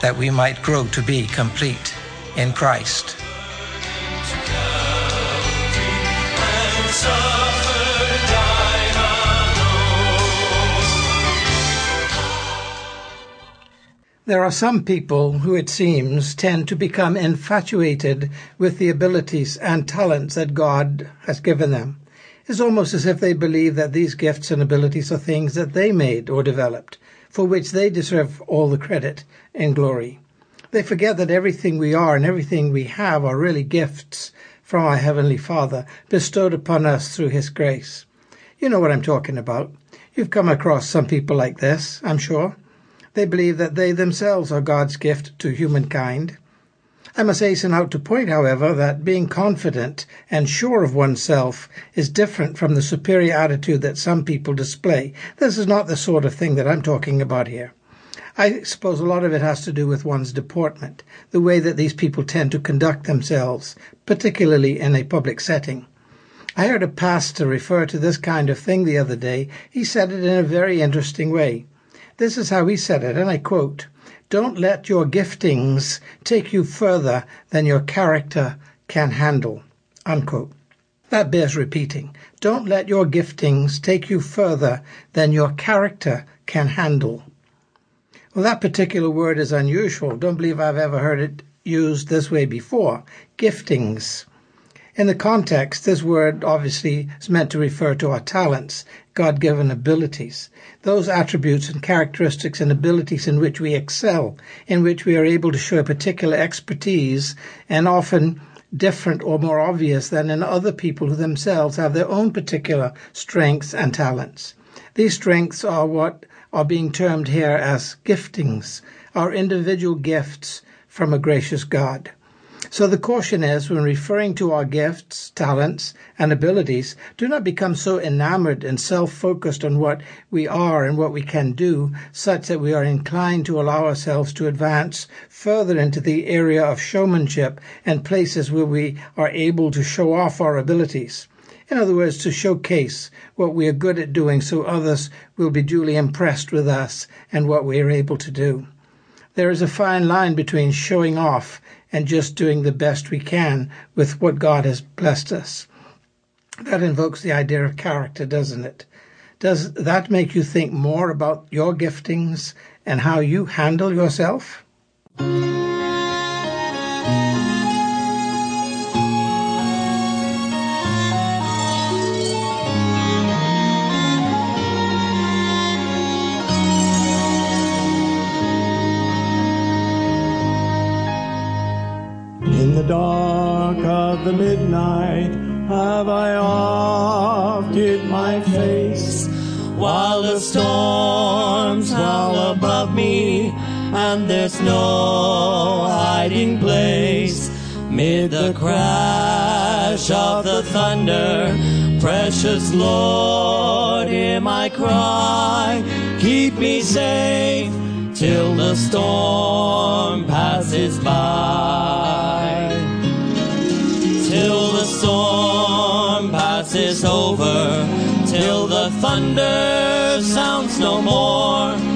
that we might grow to be complete in Christ. There are some people who, it seems, tend to become infatuated with the abilities and talents that God has given them. It's almost as if they believe that these gifts and abilities are things that they made or developed, for which they deserve all the credit and glory. They forget that everything we are and everything we have are really gifts from our Heavenly Father bestowed upon us through His grace. You know what I'm talking about. You've come across some people like this, I'm sure. They believe that they themselves are God's gift to humankind. I must hasten out to point, however, that being confident and sure of oneself is different from the superior attitude that some people display. This is not the sort of thing that I'm talking about here. I suppose a lot of it has to do with one's deportment, the way that these people tend to conduct themselves, particularly in a public setting. I heard a pastor refer to this kind of thing the other day. He said it in a very interesting way. This is how he said it, and I quote Don't let your giftings take you further than your character can handle. Unquote. That bears repeating. Don't let your giftings take you further than your character can handle. Well, that particular word is unusual. Don't believe I've ever heard it used this way before. Giftings. In the context, this word obviously is meant to refer to our talents, God given abilities, those attributes and characteristics and abilities in which we excel, in which we are able to show a particular expertise and often different or more obvious than in other people who themselves have their own particular strengths and talents. These strengths are what are being termed here as giftings, our individual gifts from a gracious God. So the caution is when referring to our gifts, talents, and abilities, do not become so enamored and self-focused on what we are and what we can do, such that we are inclined to allow ourselves to advance further into the area of showmanship and places where we are able to show off our abilities. In other words, to showcase what we are good at doing so others will be duly impressed with us and what we are able to do. There is a fine line between showing off and just doing the best we can with what God has blessed us. That invokes the idea of character, doesn't it? Does that make you think more about your giftings and how you handle yourself? Have I oft hid my face while the storms howl above me and there's no hiding place? Mid the crash of the thunder precious lord hear my cry. Keep me safe till the storm passes by passes over, till the thunder sounds no more,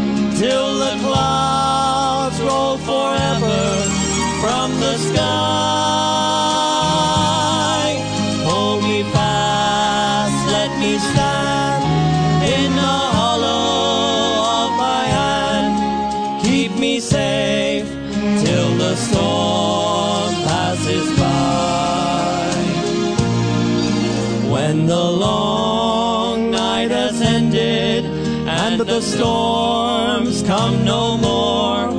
and the storms come no more,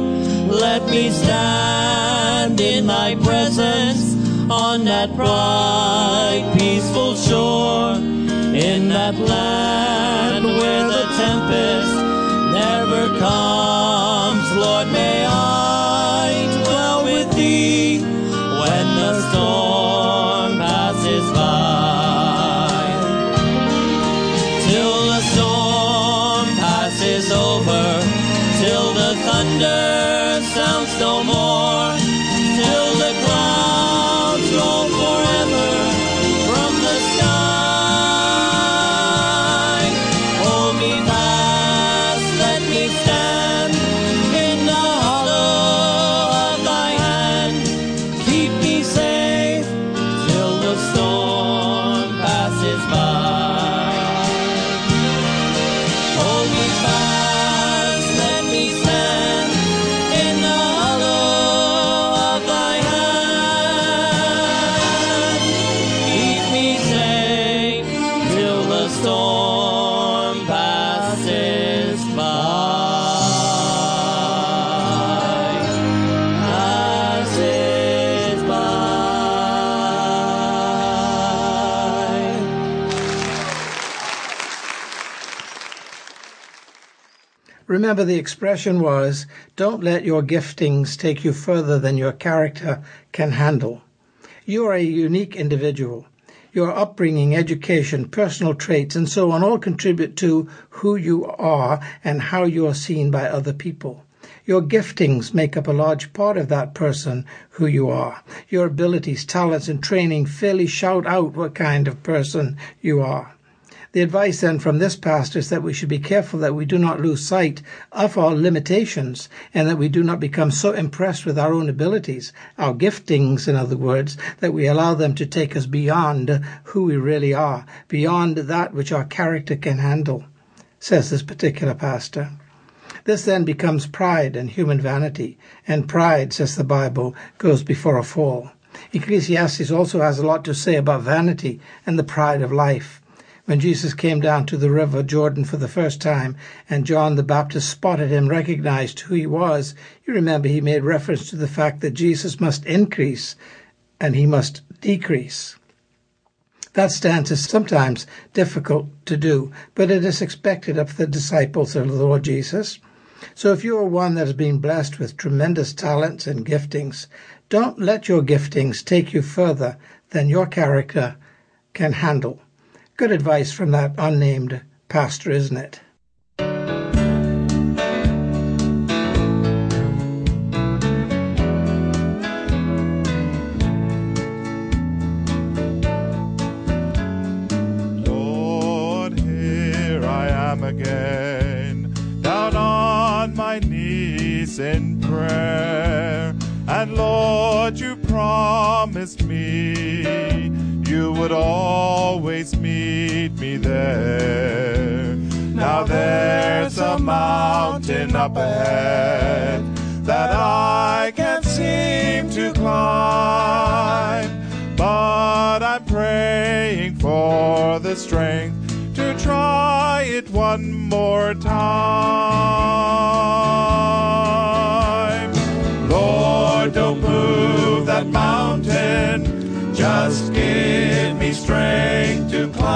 let me stand in thy presence on that bright, peaceful shore, in that land where the tempest never comes. Lord, may I no more Remember, the expression was, don't let your giftings take you further than your character can handle. You are a unique individual. Your upbringing, education, personal traits, and so on all contribute to who you are and how you are seen by other people. Your giftings make up a large part of that person who you are. Your abilities, talents, and training fairly shout out what kind of person you are. The advice then from this pastor is that we should be careful that we do not lose sight of our limitations and that we do not become so impressed with our own abilities, our giftings, in other words, that we allow them to take us beyond who we really are, beyond that which our character can handle, says this particular pastor. This then becomes pride and human vanity, and pride, says the Bible, goes before a fall. Ecclesiastes also has a lot to say about vanity and the pride of life. When Jesus came down to the river Jordan for the first time and John the Baptist spotted him, recognized who he was, you remember he made reference to the fact that Jesus must increase and he must decrease. That stance is sometimes difficult to do, but it is expected of the disciples of the Lord Jesus. So if you are one that has been blessed with tremendous talents and giftings, don't let your giftings take you further than your character can handle. Good advice from that unnamed pastor, isn't it? Lord, here I am again, down on my knees in prayer. And Lord, you promised me you would always meet me there. Now there's a mountain up ahead that I can't seem to climb. But I'm praying for the strength to try it one more time. Lord, don't move that mountain. Just give strength to climb.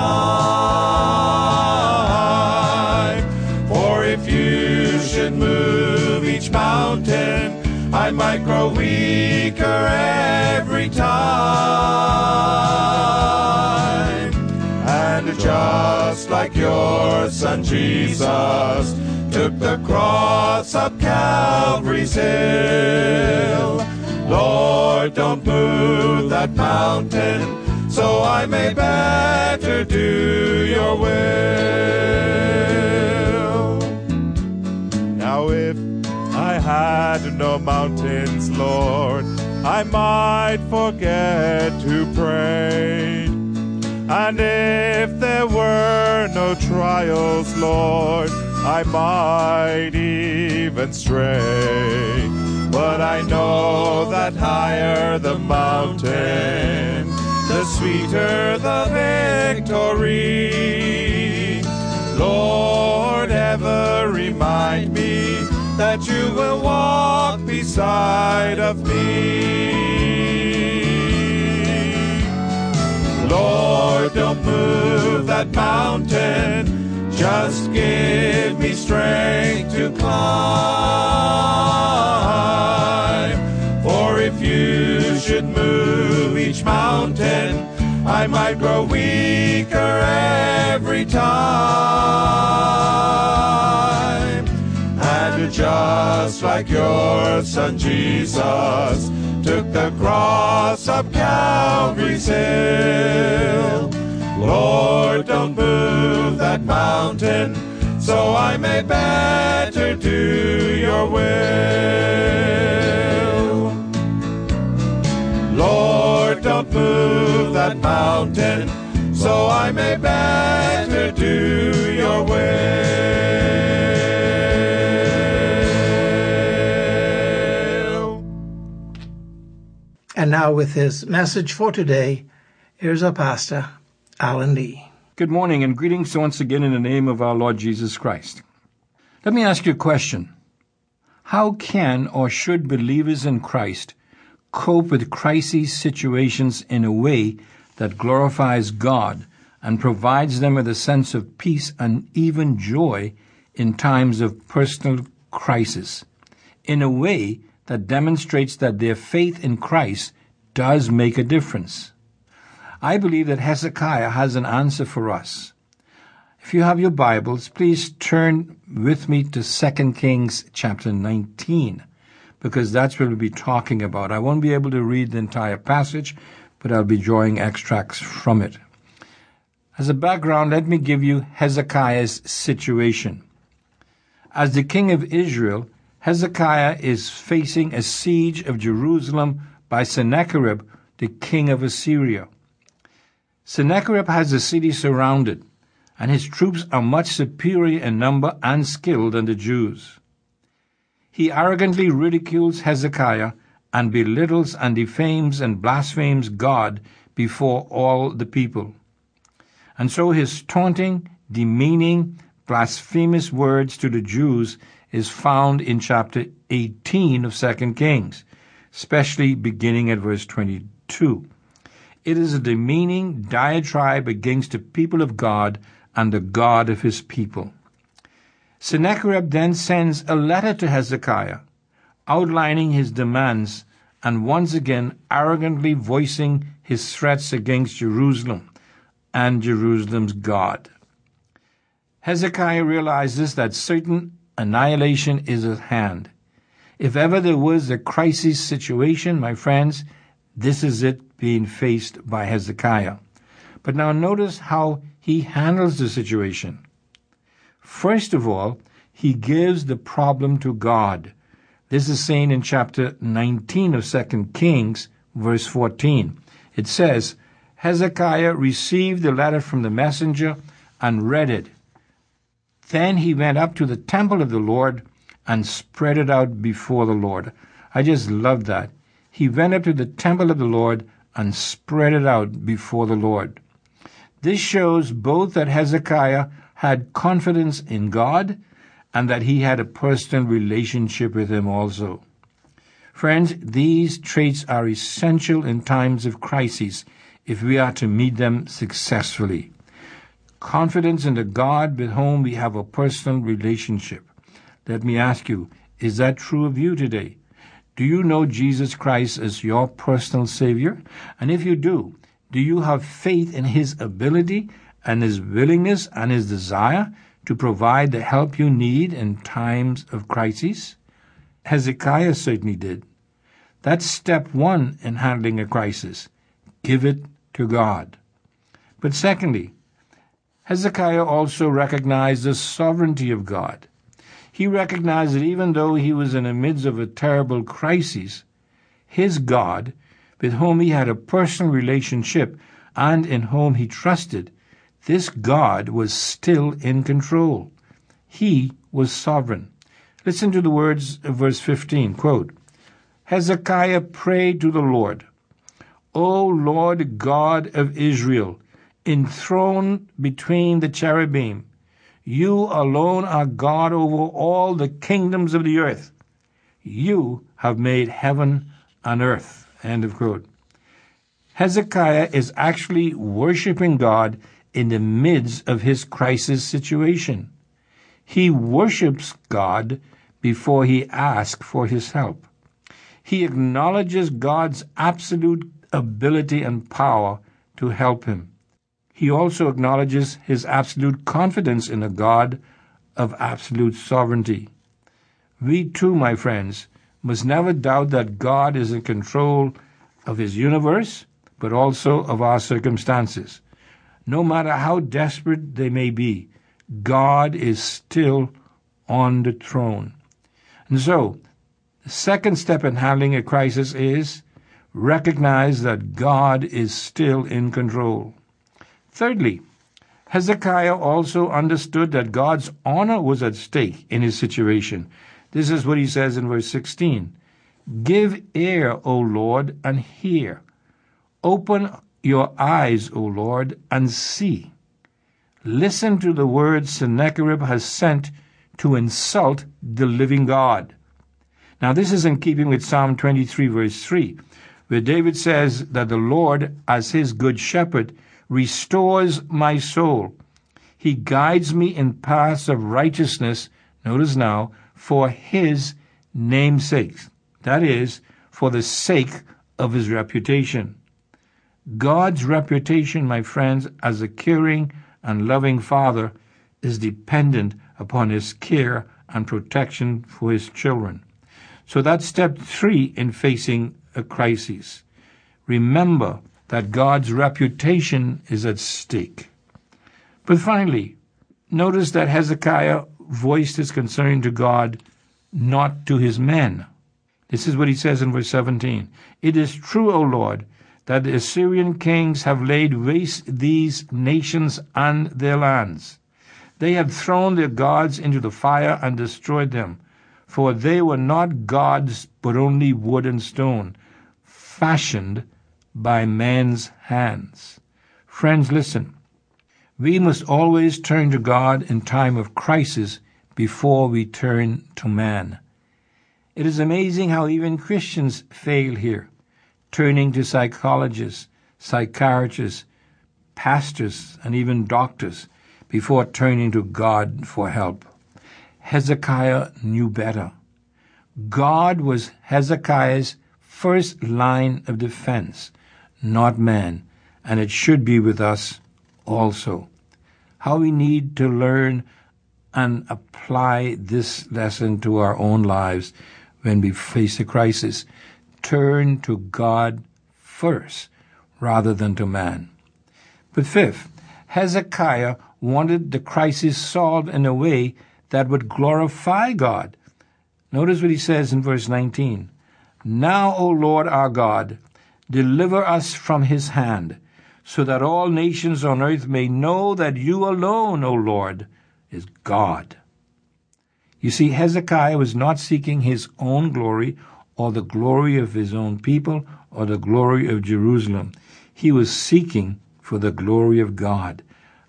For if you should move each mountain, I might grow weaker every time. And just like your son Jesus took the cross up Calvary's hill, Lord, don't move that mountain so I may better do your will. Now, if I had no mountains, Lord, I might forget to pray. And if there were no trials, Lord, I might even stray. But I know that higher the mountain, the sweeter the victory. Lord, ever remind me that you will walk beside of me. Lord, don't move that mountain. Just give me strength to climb. Mountain, I might grow weaker every time. And just just like your son Jesus took the cross up Calvary's hill. Lord, don't move that mountain so I may better do your will. That mountain so I may better do your will. And now, with his message for today, here's our pastor, Allan Lee. Good morning and greetings once again in the name of our Lord Jesus Christ. Let me ask you a question. How can or should believers in Christ cope with crisis situations in a way that glorifies God and provides them with a sense of peace and even joy in times of personal crisis, in a way that demonstrates that their faith in Christ does make a difference? I believe that Hezekiah has an answer for us. If you have your Bibles, please turn with me to 2 Kings chapter 19, because that's what we'll be talking about. I won't be able to read the entire passage, but I'll be drawing extracts from it. As a background, let me give you Hezekiah's situation. As the king of Israel, Hezekiah is facing a siege of Jerusalem by Sennacherib, the king of Assyria. Sennacherib has the city surrounded, and his troops are much superior in number and skill than the Jews. He arrogantly ridicules Hezekiah and belittles and defames and blasphemes God before all the people. And so his taunting, demeaning, blasphemous words to the Jews is found in chapter 18 of 2 Kings, especially beginning at verse 22. It is a demeaning diatribe against the people of God and the God of his people. Sennacherib then sends a letter to Hezekiah, outlining his demands and once again arrogantly voicing his threats against Jerusalem and Jerusalem's God. Hezekiah realizes that certain annihilation is at hand. If ever there was a crisis situation, my friends, this is it being faced by Hezekiah. But now notice how he handles the situation. First of all, he gives the problem to God. This is seen in chapter 19 of 2 Kings, verse 14. It says, Hezekiah received the letter from the messenger and read it. Then he went up to the temple of the Lord and spread it out before the Lord. I just love that. He went up to the temple of the Lord and spread it out before the Lord. This shows both that Hezekiah had confidence in God and that he had a personal relationship with him also. Friends, these traits are essential in times of crisis if we are to meet them successfully. Confidence in the God with whom we have a personal relationship. Let me ask you, is that true of you today? Do you know Jesus Christ as your personal Savior? And if you do, do you have faith in His ability and His willingness and His desire to provide the help you need in times of crisis? Hezekiah certainly did. That's step one in handling a crisis. Give it to God. But secondly, Hezekiah also recognized the sovereignty of God. He recognized that even though he was in the midst of a terrible crisis, his God, with whom he had a personal relationship and in whom he trusted, this God was still in control. He was sovereign. Listen to the words of verse 15. Quote, Hezekiah prayed to the Lord, O Lord God of Israel, enthroned between the cherubim, you alone are God over all the kingdoms of the earth. You have made heaven and earth. End of quote. Hezekiah is actually worshiping God in the midst of his crisis situation. He worships God before he asks for his help. He acknowledges God's absolute ability and power to help him he also acknowledges his absolute confidence in a God of absolute sovereignty. We too, my friends, must never doubt that God is in control of his universe, but also of our circumstances. No matter how desperate they may be, God is still on the throne. And so, the second step in handling a crisis is recognize that God is still in control. Thirdly, Hezekiah also understood that God's honor was at stake in his situation. This is what he says in verse 16 Give ear, O Lord, and hear. Open your eyes, O Lord, and see. Listen to the words Sennacherib has sent to insult the living God. Now, this is in keeping with Psalm 23, verse 3, where David says that the Lord, as his good shepherd, restores my soul. He guides me in paths of righteousness, notice now, for his name's sake. That is, for the sake of his reputation. God's reputation, my friends, as a caring and loving Father is dependent upon his care and protection for his children. So that's step three in facing a crisis. Remember that God's reputation is at stake. But finally, notice that Hezekiah voiced his concern to God, not to his men. This is what he says in verse 17 It is true, O Lord, that the Assyrian kings have laid waste these nations and their lands. They have thrown their gods into the fire and destroyed them, for they were not gods, but only wood and stone, fashioned by man's hands. Friends, listen. We must always turn to God in time of crisis before we turn to man. It is amazing how even Christians fail here, turning to psychologists, psychiatrists, pastors, and even doctors before turning to God for help. Hezekiah knew better. God was Hezekiah's first line of defense, not man, and it should be with us also. How we need to learn and apply this lesson to our own lives when we face a crisis. Turn to God first rather than to man. But fifth, Hezekiah wanted the crisis solved in a way that would glorify God. Notice what he says in verse 19. Now, O Lord our God, deliver us from his hand, so that all nations on earth may know that you alone, O Lord, is God. You see, Hezekiah was not seeking his own glory or the glory of his own people or the glory of Jerusalem. He was seeking for the glory of God.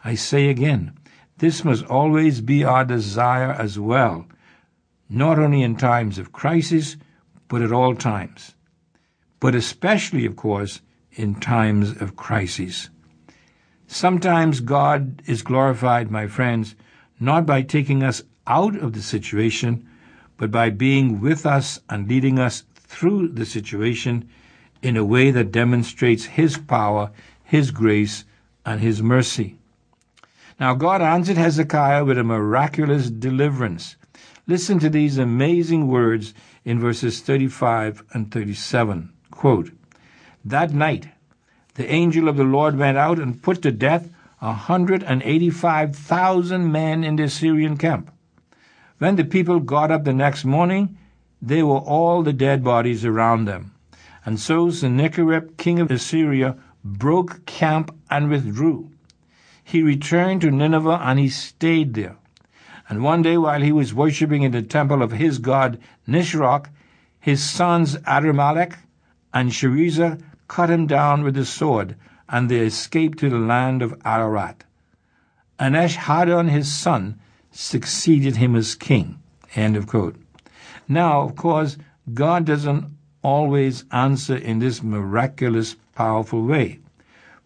I say again, this must always be our desire as well, not only in times of crisis, but at all times. But especially, of course, in times of crisis. Sometimes God is glorified, my friends, not by taking us out of the situation, but by being with us and leading us through the situation in a way that demonstrates His power, His grace, and His mercy. Now, God answered Hezekiah with a miraculous deliverance. Listen to these amazing words in verses 35 and 37. Quote, That night the angel of the Lord went out and put to death a hundred and eighty-five thousand men in the Assyrian camp. When the people got up the next morning, they were all the dead bodies around them. And so Sennacherib, king of Assyria, broke camp and withdrew. He returned to Nineveh and he stayed there. And one day while he was worshipping in the temple of his god Nisroch, his sons Adrammelech and Sharezer cut him down with the sword, and they escaped to the land of Ararat. And Esarhaddon his son succeeded him as king. End of quote. Now, of course, God doesn't always answer in this miraculous, powerful way.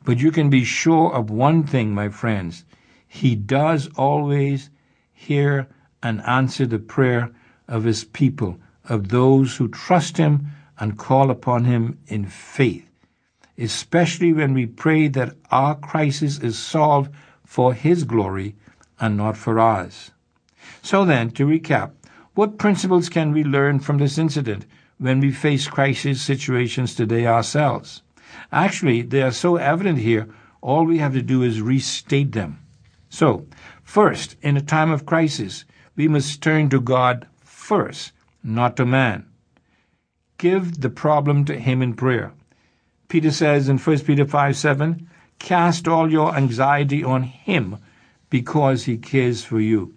But you can be sure of one thing, my friends. He does always hear and answer the prayer of his people, of those who trust him and call upon him in faith especially when we pray that our crisis is solved for His glory and not for ours. So then, to recap, What principles can we learn from this incident when we face crisis situations today ourselves? Actually, they are so evident here, all we have to do is restate them. So, first, in a time of crisis, we must turn to God first, not to man. Give the problem to Him in prayer. Peter says in 1 Peter 5 7, Cast all your anxiety on Him because He cares for you.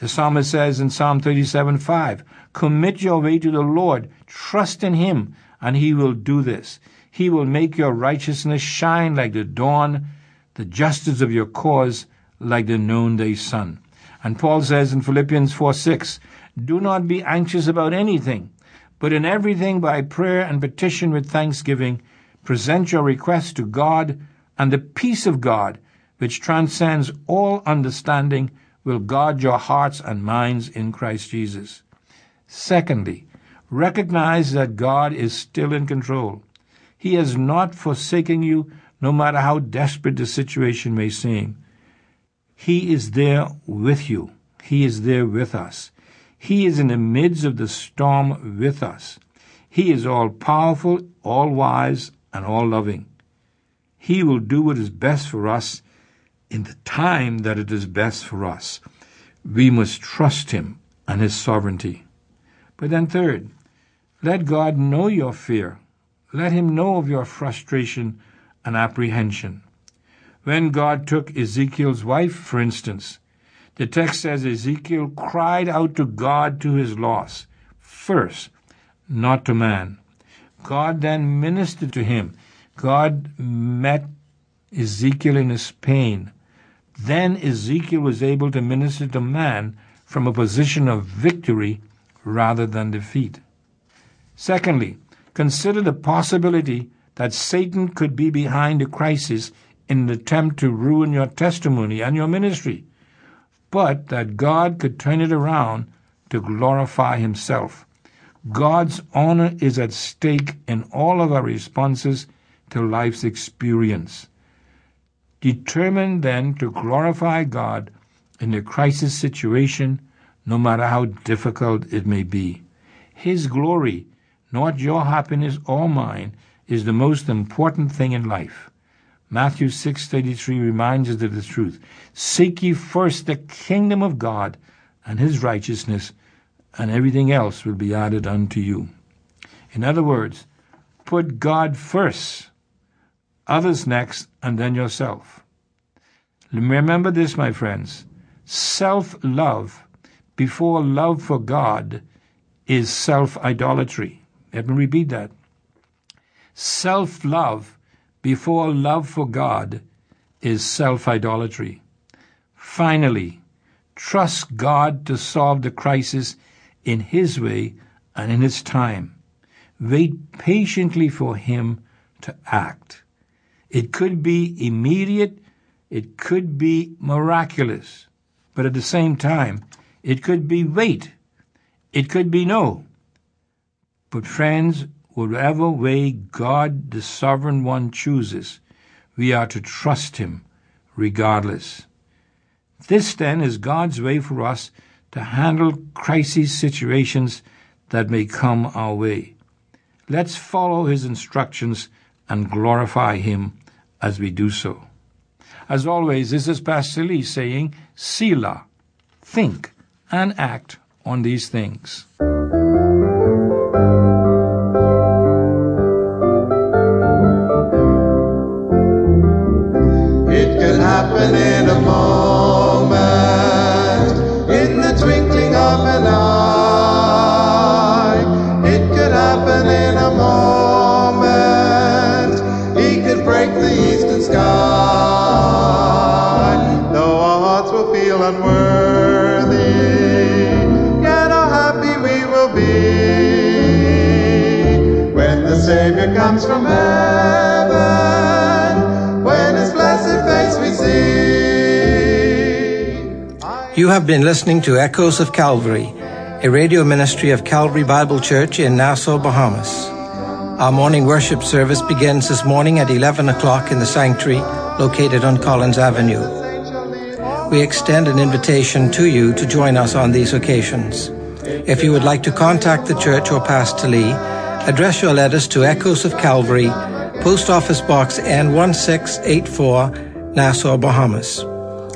The psalmist says in Psalm 37 5, Commit your way to the Lord, trust in Him, and He will do this. He will make your righteousness shine like the dawn, the justice of your cause like the noonday sun. And Paul says in Philippians 4 6, Do not be anxious about anything, but in everything by prayer and petition with thanksgiving, present your requests to God, and the peace of God, which transcends all understanding, will guard your hearts and minds in Christ Jesus. Secondly, recognize that God is still in control. He has not forsaken you, no matter how desperate the situation may seem. He is there with you. He is there with us. He is in the midst of the storm with us. He is all powerful, all wise, and all loving. He will do what is best for us in the time that it is best for us. We must trust Him and His sovereignty. But then, third, let God know your fear. Let Him know of your frustration and apprehension. When God took Ezekiel's wife, for instance, the text says Ezekiel cried out to God to his loss, first, not to man. God then ministered to him. God met Ezekiel in his pain. Then Ezekiel was able to minister to man from a position of victory rather than defeat. Secondly, consider the possibility that Satan could be behind the crisis in an attempt to ruin your testimony and your ministry, but that God could turn it around to glorify Himself. God's honor is at stake in all of our responses to life's experience. Determined then to glorify God in a crisis situation, no matter how difficult it may be. His glory, not your happiness or mine, is the most important thing in life. Matthew 6:33 reminds us of the truth. Seek ye first the kingdom of God and his righteousness, and everything else will be added unto you. In other words, put God first, others next, and then yourself. Remember this, my friends. Self-love before love for God is self-idolatry. Let me repeat that. Self-love before love for God is self idolatry. Finally, trust God to solve the crisis in His way and in His time. Wait patiently for Him to act. It could be immediate, it could be miraculous, but at the same time, it could be wait, it could be no. But friends, whatever way God, the sovereign one, chooses, we are to trust him regardless. This then is God's way for us to handle crisis situations that may come our way. Let's follow his instructions and glorify him as we do so. As always, this is Pastor Lee saying, Selah, think and act on these things. You have been listening to Echoes of Calvary, a radio ministry of Calvary Bible Church in Nassau, Bahamas. Our morning worship service begins this morning at 11 o'clock in the sanctuary located on Collins Avenue. We extend an invitation to you to join us on these occasions. If you would like to contact the church or Pastor Lee, address your letters to Echoes of Calvary, Post Office Box N1684, Nassau, Bahamas.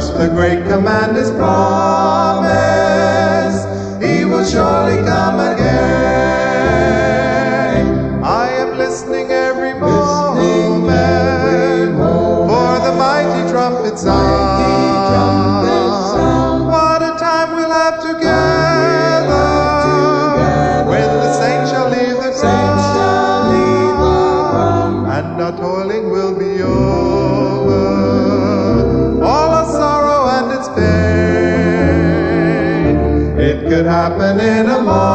Trust the great commander's promise. He will surely come again. It could